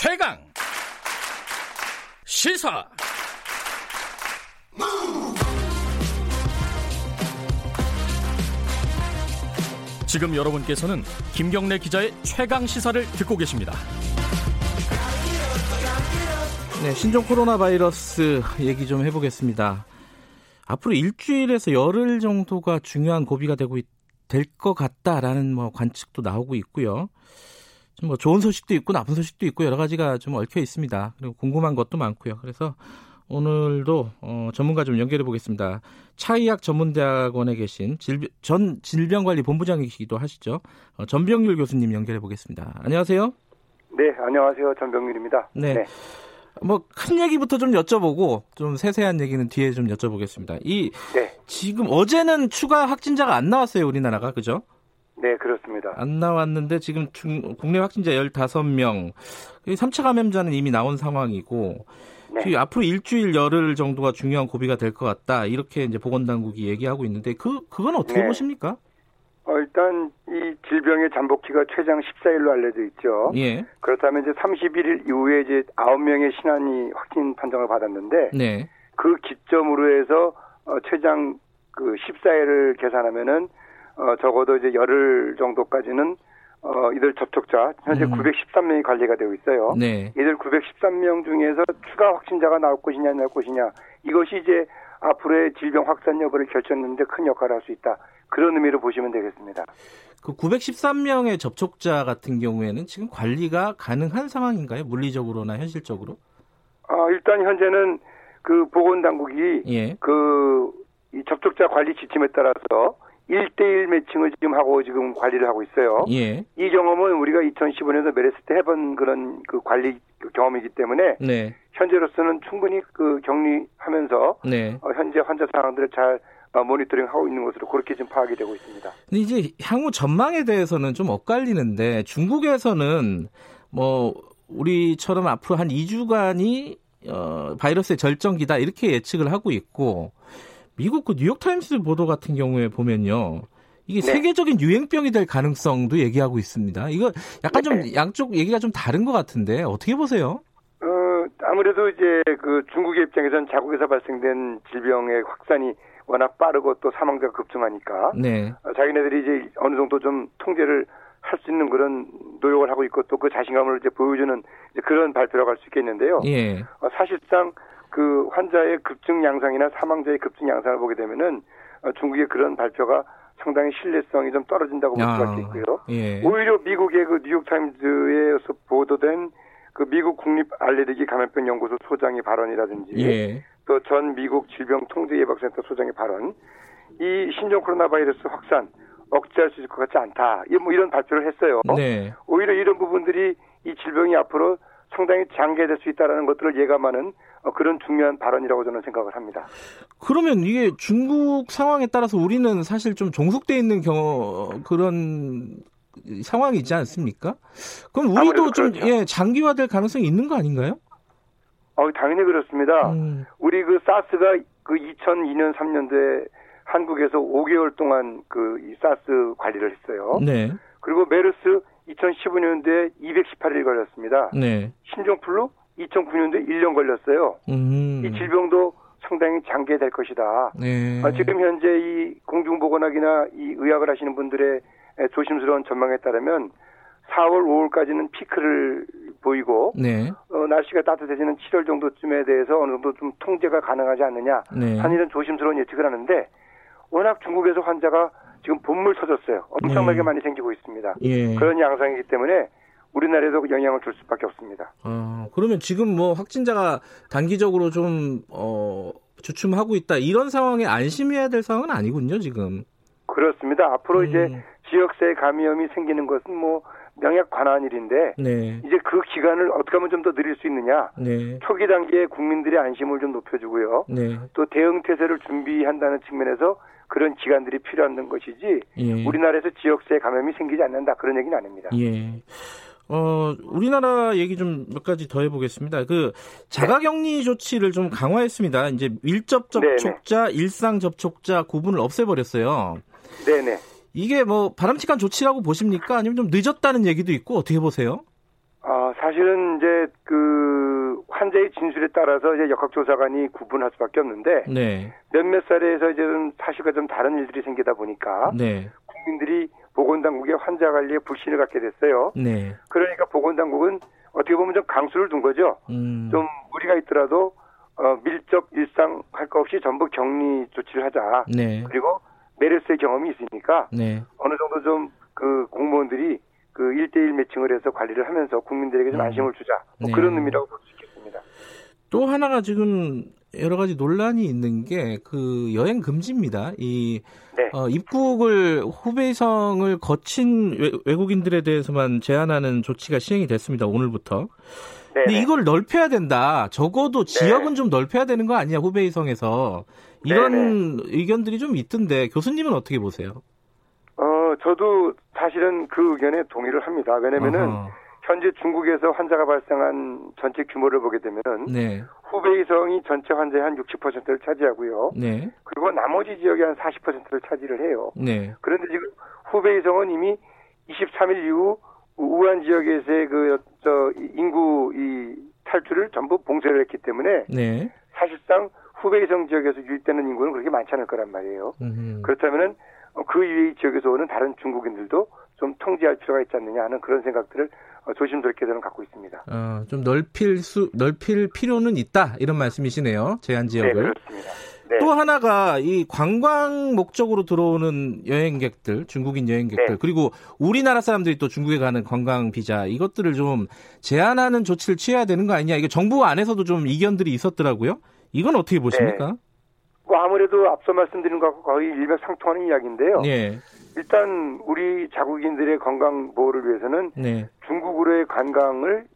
최강 시사 지금 여러분께서는 김경래 기자의 최강 시사를 듣고 계십니다. 네, 신종 코로나 바이러스 얘기 좀 해보겠습니다. 앞으로 일주일에서 열흘 정도가 중요한 고비가 되고 될 것 같다라는 뭐 관측도 나오고 있고요. 좀뭐 좋은 소식도 있고 나쁜 소식도 있고 여러 가지가 좀 얽혀 있습니다. 그리고 궁금한 것도 많고요. 그래서 오늘도 어, 전문가 좀 연결해 보겠습니다. 차의학 전문대학원에 계신 질병, 전 질병관리본부장이시기도 하시죠. 어, 전병률 교수님 연결해 보겠습니다. 안녕하세요. 네, 안녕하세요. 전병률입니다. 네. 네. 뭐큰 얘기부터 좀 여쭤보고 좀 세세한 얘기는 뒤에 좀 여쭤보겠습니다. 이 네. 지금 어제는 추가 확진자가 안 나왔어요, 우리나라가. 그죠? 네, 그렇습니다. 안 나왔는데 지금 중, 국내 확진자 15명. 3차 감염자는 이미 나온 상황이고 네. 앞으로 일주일 열흘 정도가 중요한 고비가 될 것 같다. 이렇게 이제 보건당국이 얘기하고 있는데 그 그건 어떻게 네. 보십니까? 어, 일단 이 질병의 잠복기가 최장 14일로 알려져 있죠. 예. 그렇다면 이제 31일 이후에 이제 9명의 신환이 확진 판정을 받았는데 네. 그 기점으로 해서 어, 최장 그 14일을 계산하면은 어, 적어도 이제 열흘 정도까지는 어, 이들 접촉자 현재 음. 913명이 관리가 되고 있어요. 네. 이들 913명 중에서 추가 확진자가 나올 것이냐 안 나올 것이냐 이것이 이제 앞으로의 질병 확산 여부를 결정하는데 큰 역할을 할 수 있다. 그런 의미로 보시면 되겠습니다. 그 913명의 접촉자 같은 경우에는 지금 관리가 가능한 상황인가요? 물리적으로나 현실적으로? 아, 일단 현재는 그 보건당국이 예. 그이 접촉자 관리 지침에 따라서 1대1 매칭을 지금 하고 지금 관리를 하고 있어요. 예. 이 경험은 우리가 2015년도 메르스 때 해본 그런 그 관리 경험이기 때문에 네. 현재로서는 충분히 그 격리하면서 네. 어, 현재 환자 상황들을 잘 어, 모니터링하고 있는 것으로 그렇게 지금 파악이 되고 있습니다. 근데 이제 향후 전망에 대해서는 좀 엇갈리는데 중국에서는 뭐 우리처럼 앞으로 한 2주간이 어, 바이러스의 절정기다 이렇게 예측을 하고 있고 미국 그 뉴욕타임스 보도 같은 경우에 보면요. 이게 네. 세계적인 유행병이 될 가능성도 얘기하고 있습니다. 이거 약간 네. 좀 양쪽 얘기가 좀 다른 것 같은데 어떻게 보세요? 어, 아무래도 이제 그 중국의 입장에서는 자국에서 발생된 질병의 확산이 워낙 빠르고 또 사망자가 급증하니까 네. 어, 자기네들이 이제 어느 정도 좀 통제를 할 수 있는 그런 노력을 하고 있고 또 그 자신감을 이제 보여주는 이제 그런 발표라고 할 수 있겠는데요. 예. 어, 사실상 그 환자의 급증 양상이나 사망자의 급증 양상을 보게 되면은 어, 중국의 그런 발표가 상당히 신뢰성이 좀 떨어진다고 볼 수가 있고요. 예. 오히려 미국의 그 뉴욕타임즈에서 보도된 그 미국 국립 알레르기 감염병 연구소 소장의 발언이라든지 예. 또전 미국 질병통제예방센터 소장의 발언, 이 신종 코로나 바이러스 확산 억제할 수 있을 것 같지 않다. 뭐 이런 발표를 했어요. 네. 오히려 이런 부분들이 이 질병이 앞으로 상당히 장기화될 수 있다라는 것들을 예감하는 어, 그런 중요한 발언이라고 저는 생각을 합니다. 그러면 이게 중국 상황에 따라서 우리는 사실 좀 종속돼 있는 경우 그런 상황이 있지 않습니까? 그럼 우리도 좀 그렇죠. 예, 장기화될 가능성이 있는 거 아닌가요? 어, 당연히 그렇습니다. 음. 우리 그 사스가 그 2002년 3년도에 한국에서 5개월 동안 그 이 사스 관리를 했어요. 네. 그리고 메르스 2015년도에 218일 걸렸습니다. 네. 신종플루 2009년도에 1년 걸렸어요. 음. 이 질병도 상당히 장기화될 것이다. 네. 아, 지금 현재 이 공중보건학이나 이 의학을 하시는 분들의 조심스러운 전망에 따르면 4월, 5월까지는 피크를 보이고 네. 어, 날씨가 따뜻해지는 7월 정도쯤에 대해서 어느 정도 좀 통제가 가능하지 않느냐 네. 한 이런 조심스러운 예측을 하는데 워낙 중국에서 환자가 지금 본물 터졌어요. 엄청나게 네. 많이 생기고 있습니다. 예. 그런 양상이기 때문에 우리나라에도 영향을 줄 수밖에 없습니다. 어, 그러면 지금 뭐 확진자가 단기적으로 좀 어, 주춤하고 있다 이런 상황에 안심해야 될 상황은 아니군요 지금. 그렇습니다. 앞으로 음. 이제 지역세 감염이 생기는 것은 뭐 명약 관한 일인데 네. 이제 그 기간을 어떻게 하면 좀 더 늘릴 수 있느냐. 네. 초기 단계에 국민들의 안심을 좀 높여주고요. 네. 또 대응 태세를 준비한다는 측면에서 그런 기간들이 필요한 것이지 예. 우리나라에서 지역세 감염이 생기지 않는다 그런 얘기는 아닙니다. 예. 어, 우리나라 얘기 좀 몇 가지 더 해보겠습니다. 그 자가격리 조치를 좀 강화했습니다. 이제 밀접 접촉자, 네네. 일상 접촉자 구분을 없애버렸어요. 네네. 이게 뭐 바람직한 조치라고 보십니까? 아니면 좀 늦었다는 얘기도 있고 어떻게 보세요? 어, 사실은 이제 그 환자의 진술에 따라서 이제 역학조사관이 구분할 수밖에 없는데 네. 몇몇 사례에서 이제 좀 사실과 좀 다른 일들이 생기다 보니까 네. 국민들이 보건당국의 환자 관리에 불신을 갖게 됐어요. 네. 그러니까 보건당국은 어떻게 보면 좀 강수를 둔 거죠. 음. 좀 무리가 있더라도 어, 밀접 일상 할 거 없이 전부 격리 조치를 하자. 네. 그리고 메르스의 경험이 있으니까 네. 어느 정도 좀 그 공무원들이 그 1대1 매칭을 해서 관리를 하면서 국민들에게 좀 음. 안심을 주자. 뭐 네. 그런 의미라고 볼수 있겠습니다. 또 하나가 지금 여러 가지 논란이 있는 게 그 여행 금지입니다. 이 네. 어, 입국을 후베이성을 거친 외, 국인들에 대해서만 제한하는 조치가 시행이 됐습니다. 오늘부터. 네 근데 이걸 넓혀야 된다. 적어도 네. 지역은 네. 좀 넓혀야 되는 거 아니야 후베이성에서 이런 네네. 의견들이 좀 있던데 교수님은 어떻게 보세요? 어 저도 사실은 그 의견에 동의를 합니다. 왜냐면은 어허. 현재 중국에서 환자가 발생한 전체 규모를 보게 되면은 네. 후베이성이 전체 환자의 한 60%를 차지하고요. 네. 그리고 나머지 지역이 한 40%를 차지를 해요. 네. 그런데 지금 후베이성은 이미 23일 이후 우한 지역에서의 그 저 인구 이 탈출을 전부 봉쇄를 했기 때문에 네. 사실상 후베이성 지역에서 유입되는 인구는 그렇게 많지 않을 거란 말이에요. 음흠. 그렇다면은 그 이외의 지역에서 오는 다른 중국인들도 좀 통제할 필요가 있지 않느냐 하는 그런 생각들을 어, 조심스럽게 저는 갖고 있습니다. 어, 좀 넓힐 수 넓힐 필요는 있다 이런 말씀이시네요. 제한 지역을. 네, 그렇습니다. 네. 또 하나가 이 관광 목적으로 들어오는 여행객들, 중국인 여행객들, 네. 그리고 우리나라 사람들이 또 중국에 가는 관광 비자 이것들을 좀 제한하는 조치를 취해야 되는 거 아니냐. 이게 정부 안에서도 좀 이견들이 있었더라고요. 이건 어떻게 보십니까? 네. 뭐 아무래도 앞서 말씀드린 것과 거의 일맥상통하는 이야기인데요. 네. 일단 우리 자국인들의 건강 보호를 위해서는 네. 중국으로의 관광을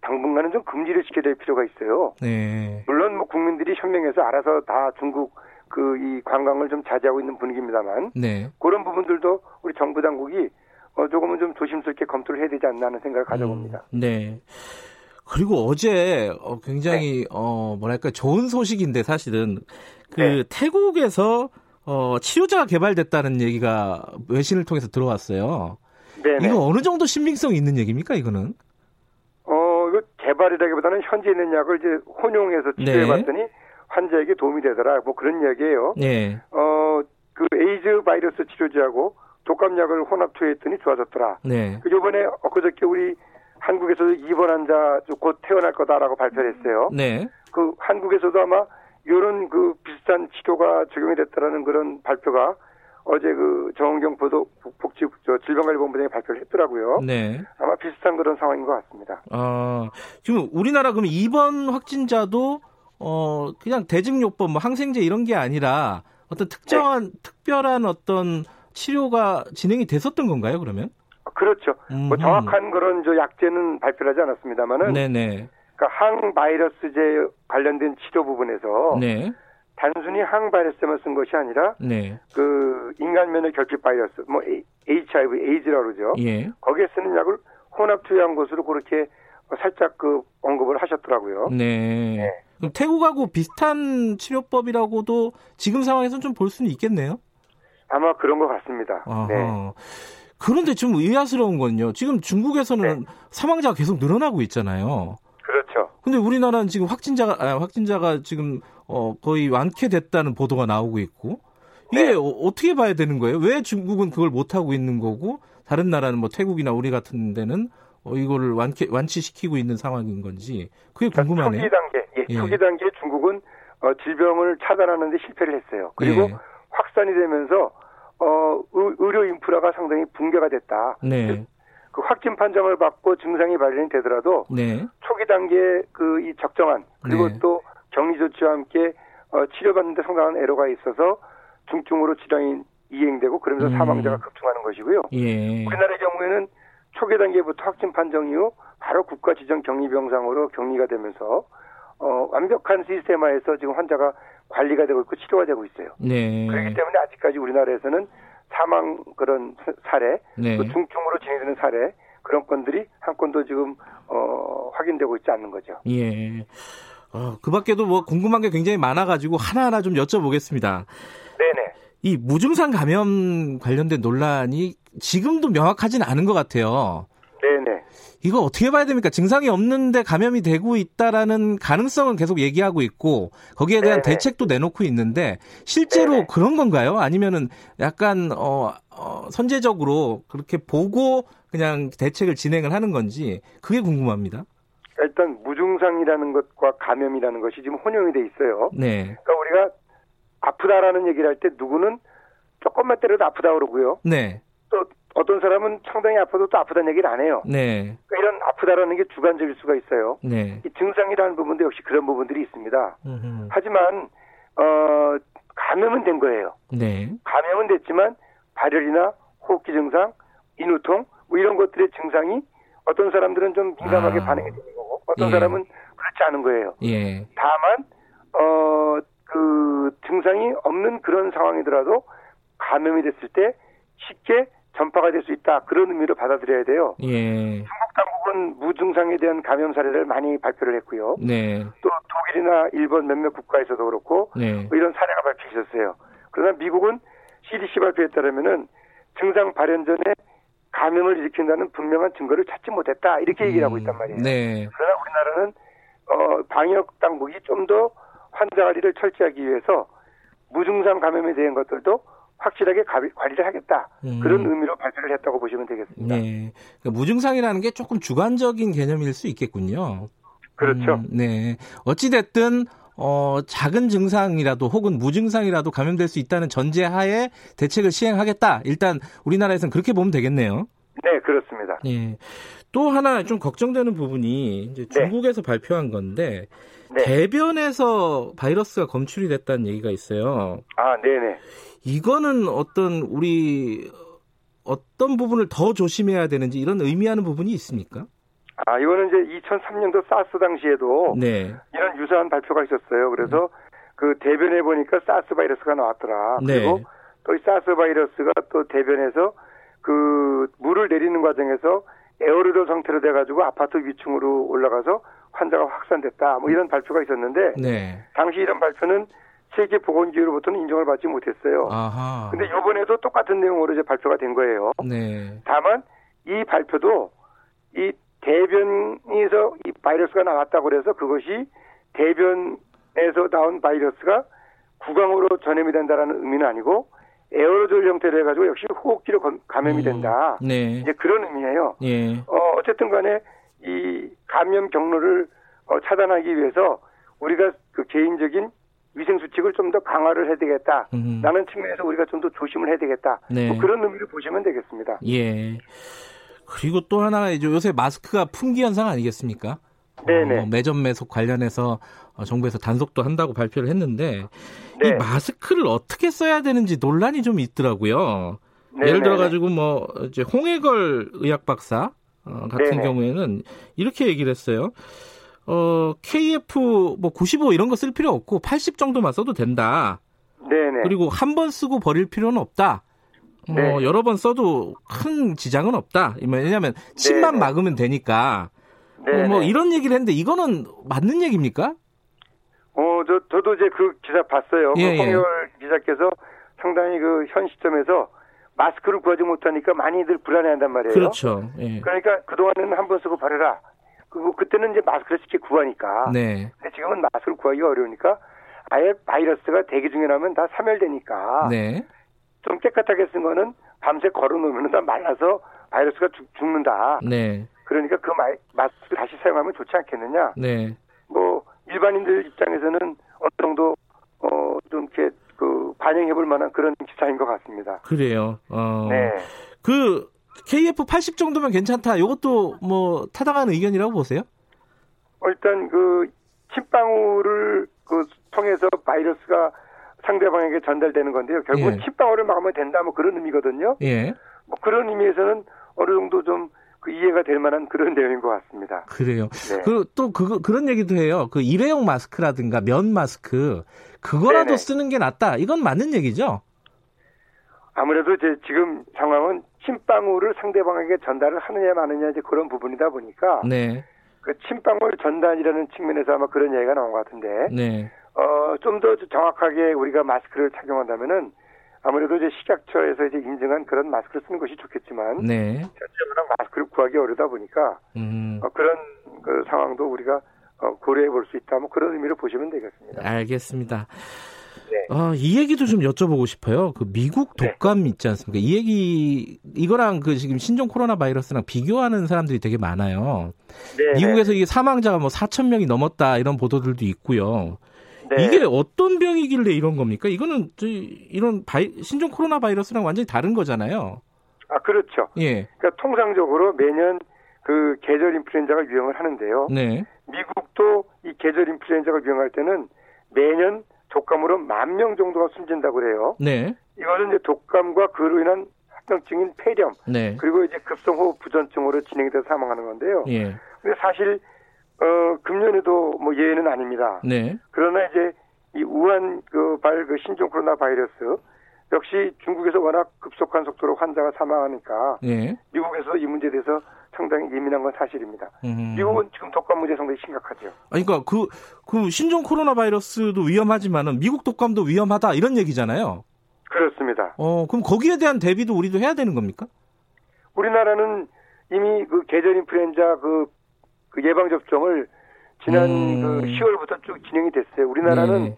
당분간은 좀 금지를 시켜야 될 필요가 있어요. 네. 물론 뭐 국민들이 현명해서 알아서 다 중국 그 이 관광을 좀 자제하고 있는 분위기입니다만 네. 그런 부분들도 우리 정부 당국이 어 조금은 좀 조심스럽게 검토를 해야 되지 않나 하는 생각을 가져봅니다. 음, 네. 그리고 어제 어 굉장히 네. 어 뭐랄까 좋은 소식인데 사실은 그 네. 태국에서 어, 치료제가 개발됐다는 얘기가 외신을 통해서 들어왔어요. 네. 이거 어느 정도 신빙성이 있는 얘기입니까, 이거는? 어, 이거 개발이라기보다는 현재 있는 약을 이제 혼용해서 치료해봤더니 네. 환자에게 도움이 되더라. 뭐 그런 이야기예요. 네. 어, 그 에이즈 바이러스 치료제하고 독감약을 혼합 투여했더니 좋아졌더라. 네. 그 요번에 엊그저께 우리 한국에서도 입원 환자 곧 태어날 거다라고 발표를 했어요. 네. 그 한국에서도 아마 이런 그 비슷한 치료가 적용이 됐다라는 그런 발표가 어제 그 정은경 보도 복지 저 질병관리본부장이 발표를 했더라고요. 네. 아마 비슷한 그런 상황인 것 같습니다. 아 지금 우리나라 그럼 이번 확진자도 어 그냥 대증요법 뭐 항생제 이런 게 아니라 어떤 특정한 네. 특별한 어떤 치료가 진행이 됐었던 건가요? 그러면? 그렇죠. 뭐 정확한 그런 저 약제는 발표하지 않았습니다만은. 네네. 그러니까 항바이러스제 관련된 치료 부분에서 네. 단순히 항바이러스만 쓴 것이 아니라 네. 그 인간면의 결핍 바이러스, 뭐 HIV, 에이즈라고 그러죠. 예. 거기에 쓰는 약을 혼합 투여한 것으로 그렇게 살짝 그 언급을 하셨더라고요. 네. 네. 그럼 태국하고 비슷한 치료법이라고도 지금 상황에서는 좀 볼 수는 있겠네요. 아마 그런 것 같습니다. 네. 그런데 좀 의아스러운 건요. 지금 중국에서는 네. 사망자가 계속 늘어나고 있잖아요. 그렇죠. 근데 우리나라는 지금 확진자가 아, 확진자가 지금 어, 거의 완쾌됐다는 보도가 나오고 있고 이게 네. 어, 떻게 봐야 되는 거예요? 왜 중국은 그걸 못 하고 있는 거고 다른 나라는 뭐 태국이나 우리 같은 데는 어, 이거를 완쾌 완치시키고 있는 상황인 건지 그게 그러니까 궁금하네요. 초기 단계, 예, 예. 초기 단계 중국은 어, 질병을 차단하는데 실패를 했어요. 그리고 예. 확산이 되면서 어, 의 료 인프라가 상당히 붕괴가 됐다. 네. 그 확진 판정을 받고 증상이 발현이 되더라도 네. 초기 단계 그이 적정한 그리고 네. 또 격리 조치와 함께 어, 치료받는데 상당한 애로가 있어서 중증으로 치료이 이행되고 그러면서 음. 사망자가 급증하는 것이고요. 예. 우리나라의 경우에는 초기 단계부터 확진 판정 이후 바로 국가 지정 격리 병상으로 격리가 되면서 어, 완벽한 시스템화에서 지금 환자가 관리가 되고 있고 치료가 되고 있어요. 네. 그렇기 때문에 아직까지 우리나라에서는 사망 그런 사례, 네. 또 중증으로 진행되는 사례 그런 건들이 한 건도 지금 어, 확인되고 있지 않는 거죠. 예. 어, 그 밖에도 뭐 궁금한 게 굉장히 많아가지고 하나하나 좀 여쭤보겠습니다. 네네. 이 무증상 감염 관련된 논란이 지금도 명확하진 않은 것 같아요. 네네. 이거 어떻게 봐야 됩니까? 증상이 없는데 감염이 되고 있다라는 가능성은 계속 얘기하고 있고 거기에 대한 네네. 대책도 내놓고 있는데 실제로 네네. 그런 건가요? 아니면은 약간 어, 어, 선제적으로 그렇게 보고 그냥 대책을 진행을 하는 건지 그게 궁금합니다. 일단 무증상이라는 것과 감염이라는 것이 지금 혼용이 돼 있어요. 네. 그러니까 우리가 아프다라는 얘기를 할 때 누구는 조금만 때려도 아프다 그러고요. 네. 또 어떤 사람은 상당히 아파도 또 아프다는 얘기를 안 해요. 네. 그러니까 이런 아프다라는 게 주관적일 수가 있어요. 네. 이 증상이라는 부분도 역시 그런 부분들이 있습니다. 음흠. 하지만 어 감염은 된 거예요. 네. 감염은 됐지만 발열이나 호흡기 증상, 인후통 뭐 이런 것들의 증상이 어떤 사람들은 좀 민감하게 아. 반응이 되는 거고 어떤 예. 사람은 그렇지 않은 거예요. 예. 다만 어 그 증상이 없는 그런 상황이더라도 감염이 됐을 때 쉽게 전파가 될 수 있다 그런 의미로 받아들여야 돼요. 예. 중국 당국은 무증상에 대한 감염 사례를 많이 발표를 했고요. 네. 또 독일이나 일본 몇몇 국가에서도 그렇고 네. 뭐 이런 사례가 밝혀졌어요. 그러나 미국은 CDC 발표에 따르면은 증상 발현 전에 감염을 일으킨다는 분명한 증거를 찾지 못했다 이렇게 얘기를 하고 음, 있단 말이에요. 네. 그러나 우리나라는 어, 방역 당국이 좀 더 환자 관리를 철저하기 위해서 무증상 감염에 대한 것들도 확실하게 관리를 하겠다 음. 그런 의미로 발표를 했다고 보시면 되겠습니다. 네, 그러니까 무증상이라는 게 조금 주관적인 개념일 수 있겠군요. 그렇죠. 음, 네, 어찌 됐든 어, 작은 증상이라도 혹은 무증상이라도 감염될 수 있다는 전제하에 대책을 시행하겠다. 일단 우리나라에서는 그렇게 보면 되겠네요. 네, 그렇습니다. 예. 또 하나 좀 걱정되는 부분이 이제 네. 중국에서 네. 발표한 건데 네. 대변에서 바이러스가 검출이 됐다는 얘기가 있어요. 아, 네 네. 이거는 어떤 우리 어떤 부분을 더 조심해야 되는지 이런 의미하는 부분이 있습니까? 아, 이거는 이제 2003년도 사스 당시에도 네. 이런 유사한 발표가 있었어요. 그래서 네. 그 대변에 보니까 사스 바이러스가 나왔더라. 네. 그리고 또 이 사스 바이러스가 또 대변에서 그 물을 내리는 과정에서 에어로졸 상태로 돼가지고 아파트 위층으로 올라가서 환자가 확산됐다. 뭐 이런 발표가 있었는데 네. 당시 이런 발표는 세계 보건기구로부터는 인정을 받지 못했어요. 아하. 근데 이번에도 똑같은 내용으로 이제 발표가 된 거예요. 네. 다만 이 발표도 이 대변에서 이 바이러스가 나왔다고 그래서 그것이 대변에서 나온 바이러스가 구강으로 전염이 된다라는 의미는 아니고 에어로졸 형태로 해가지고 역시 호흡기로 감염이 음, 된다. 음, 네. 이제 그런 의미예요. 예. 어, 어쨌든 간에 이 감염 경로를 어, 차단하기 위해서 우리가 그 개인적인 위생 수칙을 좀 더 강화를 해야 되겠다. 음. 라는 측면에서 우리가 좀 더 조심을 해야 되겠다. 네. 뭐 그런 의미를 보시면 되겠습니다. 예. 그리고 또 하나가 이제 요새 마스크가 품귀 현상 아니겠습니까? 네네. 어, 매점 매속 관련해서 어, 정부에서 단속도 한다고 발표를 했는데 네. 이 마스크를 어떻게 써야 되는지 논란이 좀 있더라고요. 네네. 예를 들어 가지고 뭐 이제 홍해걸 의학 박사 어, 같은 네네. 경우에는 이렇게 얘기를 했어요. 어, KF 뭐 95 이런 거 쓸 필요 없고 80 정도만 써도 된다. 네네. 그리고 한 번 쓰고 버릴 필요는 없다. 뭐 네. 여러 번 써도 큰 지장은 없다. 왜냐하면 침만 네. 막으면 되니까. 네. 뭐 이런 얘기를 했는데 이거는 맞는 얘기입니까? 어, 저 저도 이제 그 기사 봤어요. 예, 그 홍열 예. 기자께서 상당히 그 현 시점에서 마스크를 구하지 못하니까 많이들 불안해한단 말이에요. 그렇죠. 예. 그러니까 그 동안에는 한번 쓰고 버려라. 그리고 그때는 이제 마스크를 쉽게 구하니까. 네. 근데 지금은 마스크를 구하기가 어려우니까 아예 바이러스가 대기 중에 나면 다 사멸되니까. 네. 좀 깨끗하게 쓴 거는 밤새 걸어놓으면 다 말라서 바이러스가 죽, 는다 네. 그러니까 그 마, 마스크 다시 사용하면 좋지 않겠느냐. 네. 뭐 일반인들 입장에서는 어느 정도 어좀 이렇게 그 반영해볼 만한 그런 기사인 것 같습니다. 그래요. 어. 네. 그 KF 80 정도면 괜찮다. 이것도 뭐 타당한 의견이라고 보세요? 일단 그 침방울을 그 통해서 바이러스가 상대방에게 전달되는 건데요. 결국은 예. 침방울을 막으면 된다 뭐 그런 의미거든요. 예. 뭐 그런 의미에서는 어느 정도 좀 그 이해가 될 만한 그런 내용인 것 같습니다. 그래요. 네. 그또 그 그런 얘기도 해요. 그 일회용 마스크라든가 면 마스크 그거라도 네네. 쓰는 게 낫다. 이건 맞는 얘기죠? 아무래도 이제 지금 상황은 침방울을 상대방에게 전달을 하느냐 마느냐 이제 그런 부분이다 보니까 네. 그 침방울 전단이라는 측면에서 아마 그런 얘기가 나온 것 같은데 네. 어, 좀 더 정확하게 우리가 마스크를 착용한다면은 아무래도 이제 식약처에서 이제 인증한 그런 마스크를 쓰는 것이 좋겠지만 네. 실제로는 마스크를 구하기 어려다 보니까 음. 어, 그런 그 상황도 우리가 어, 고려해 볼 수 있다. 뭐 그런 의미로 보시면 되겠습니다. 알겠습니다. 네. 어, 이 얘기도 좀 여쭤보고 싶어요. 그 미국 네. 독감 네. 있지 않습니까? 이 얘기 이거랑 그 지금 신종 코로나 바이러스랑 비교하는 사람들이 되게 많아요. 네. 미국에서 이게 사망자가 뭐 4천 명이 넘었다 이런 보도들도 있고요. 네. 이게 어떤 병이길래 이런 겁니까? 이거는 이런 바이, 신종 코로나 바이러스랑 완전히 다른 거잖아요. 아 그렇죠. 예. 그러니까 통상적으로 매년 그 계절 인플루엔자가 유행을 하는데요. 네. 미국도 이 계절 인플루엔자가 유행할 때는 매년 독감으로 만 명 정도가 숨진다고 그래요. 네. 이거는 이제 독감과 그로 인한 합병증인 폐렴, 네. 그리고 이제 급성호흡 부전증으로 진행이 돼서 사망하는 건데요. 예. 근데 사실 어 금년에도 뭐 예외는 아닙니다. 네. 그러나 이제 이 우한 그발그 그 신종 코로나 바이러스 역시 중국에서 워낙 급속한 속도로 환자가 사망하니까 예. 미국에서 이 문제에 대해서 상당히 예민한 건 사실입니다. 음. 미국은 지금 독감 문제 상당히 심각하죠. 아니, 그러니까 그, 그 신종 코로나 바이러스도 위험하지만은 미국 독감도 위험하다 이런 얘기잖아요. 그렇습니다. 어, 그럼 거기에 대한 대비도 우리도 해야 되는 겁니까? 우리나라는 이미 그 계절 인플루엔자 그, 그 예방 접종을 지난 음. 그 10월부터 쭉 진행이 됐어요. 우리나라는 네.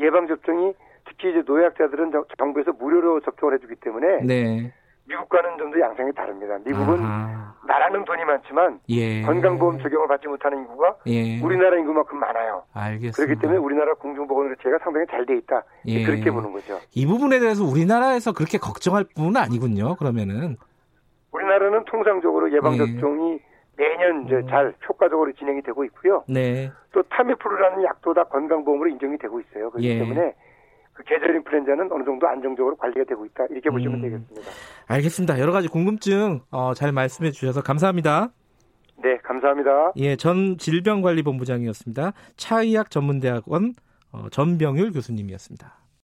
예방 접종이 특히 이제 노약자들은 정부에서 무료로 접종을 해주기 때문에 네. 미국과는 좀 더 양상이 다릅니다. 미국은 아. 나라는 돈이 많지만 예. 건강보험 적용을 받지 못하는 인구가 예. 우리나라 인구만큼 많아요. 알겠습니다. 그렇기 때문에 우리나라 공중보건의료체가 상당히 잘 돼 있다. 예. 그렇게 보는 거죠. 이 부분에 대해서 우리나라에서 그렇게 걱정할 부분은 아니군요. 그러면은 우리나라는 통상적으로 예방 접종이 매년 이제 음. 잘 효과적으로 진행이 되고 있고요. 네. 또 타미프루라는 약도 다 건강보험으로 인정이 되고 있어요. 그렇기 예. 때문에 그 계절 인플루엔자는 어느 정도 안정적으로 관리가 되고 있다 이렇게 보시면 음, 되겠습니다. 알겠습니다. 여러 가지 궁금증 어, 잘 말씀해 주셔서 감사합니다. 네, 감사합니다. 예, 전 질병관리본부장이었습니다. 차의학 전문대학원 어, 전병율 교수님이었습니다.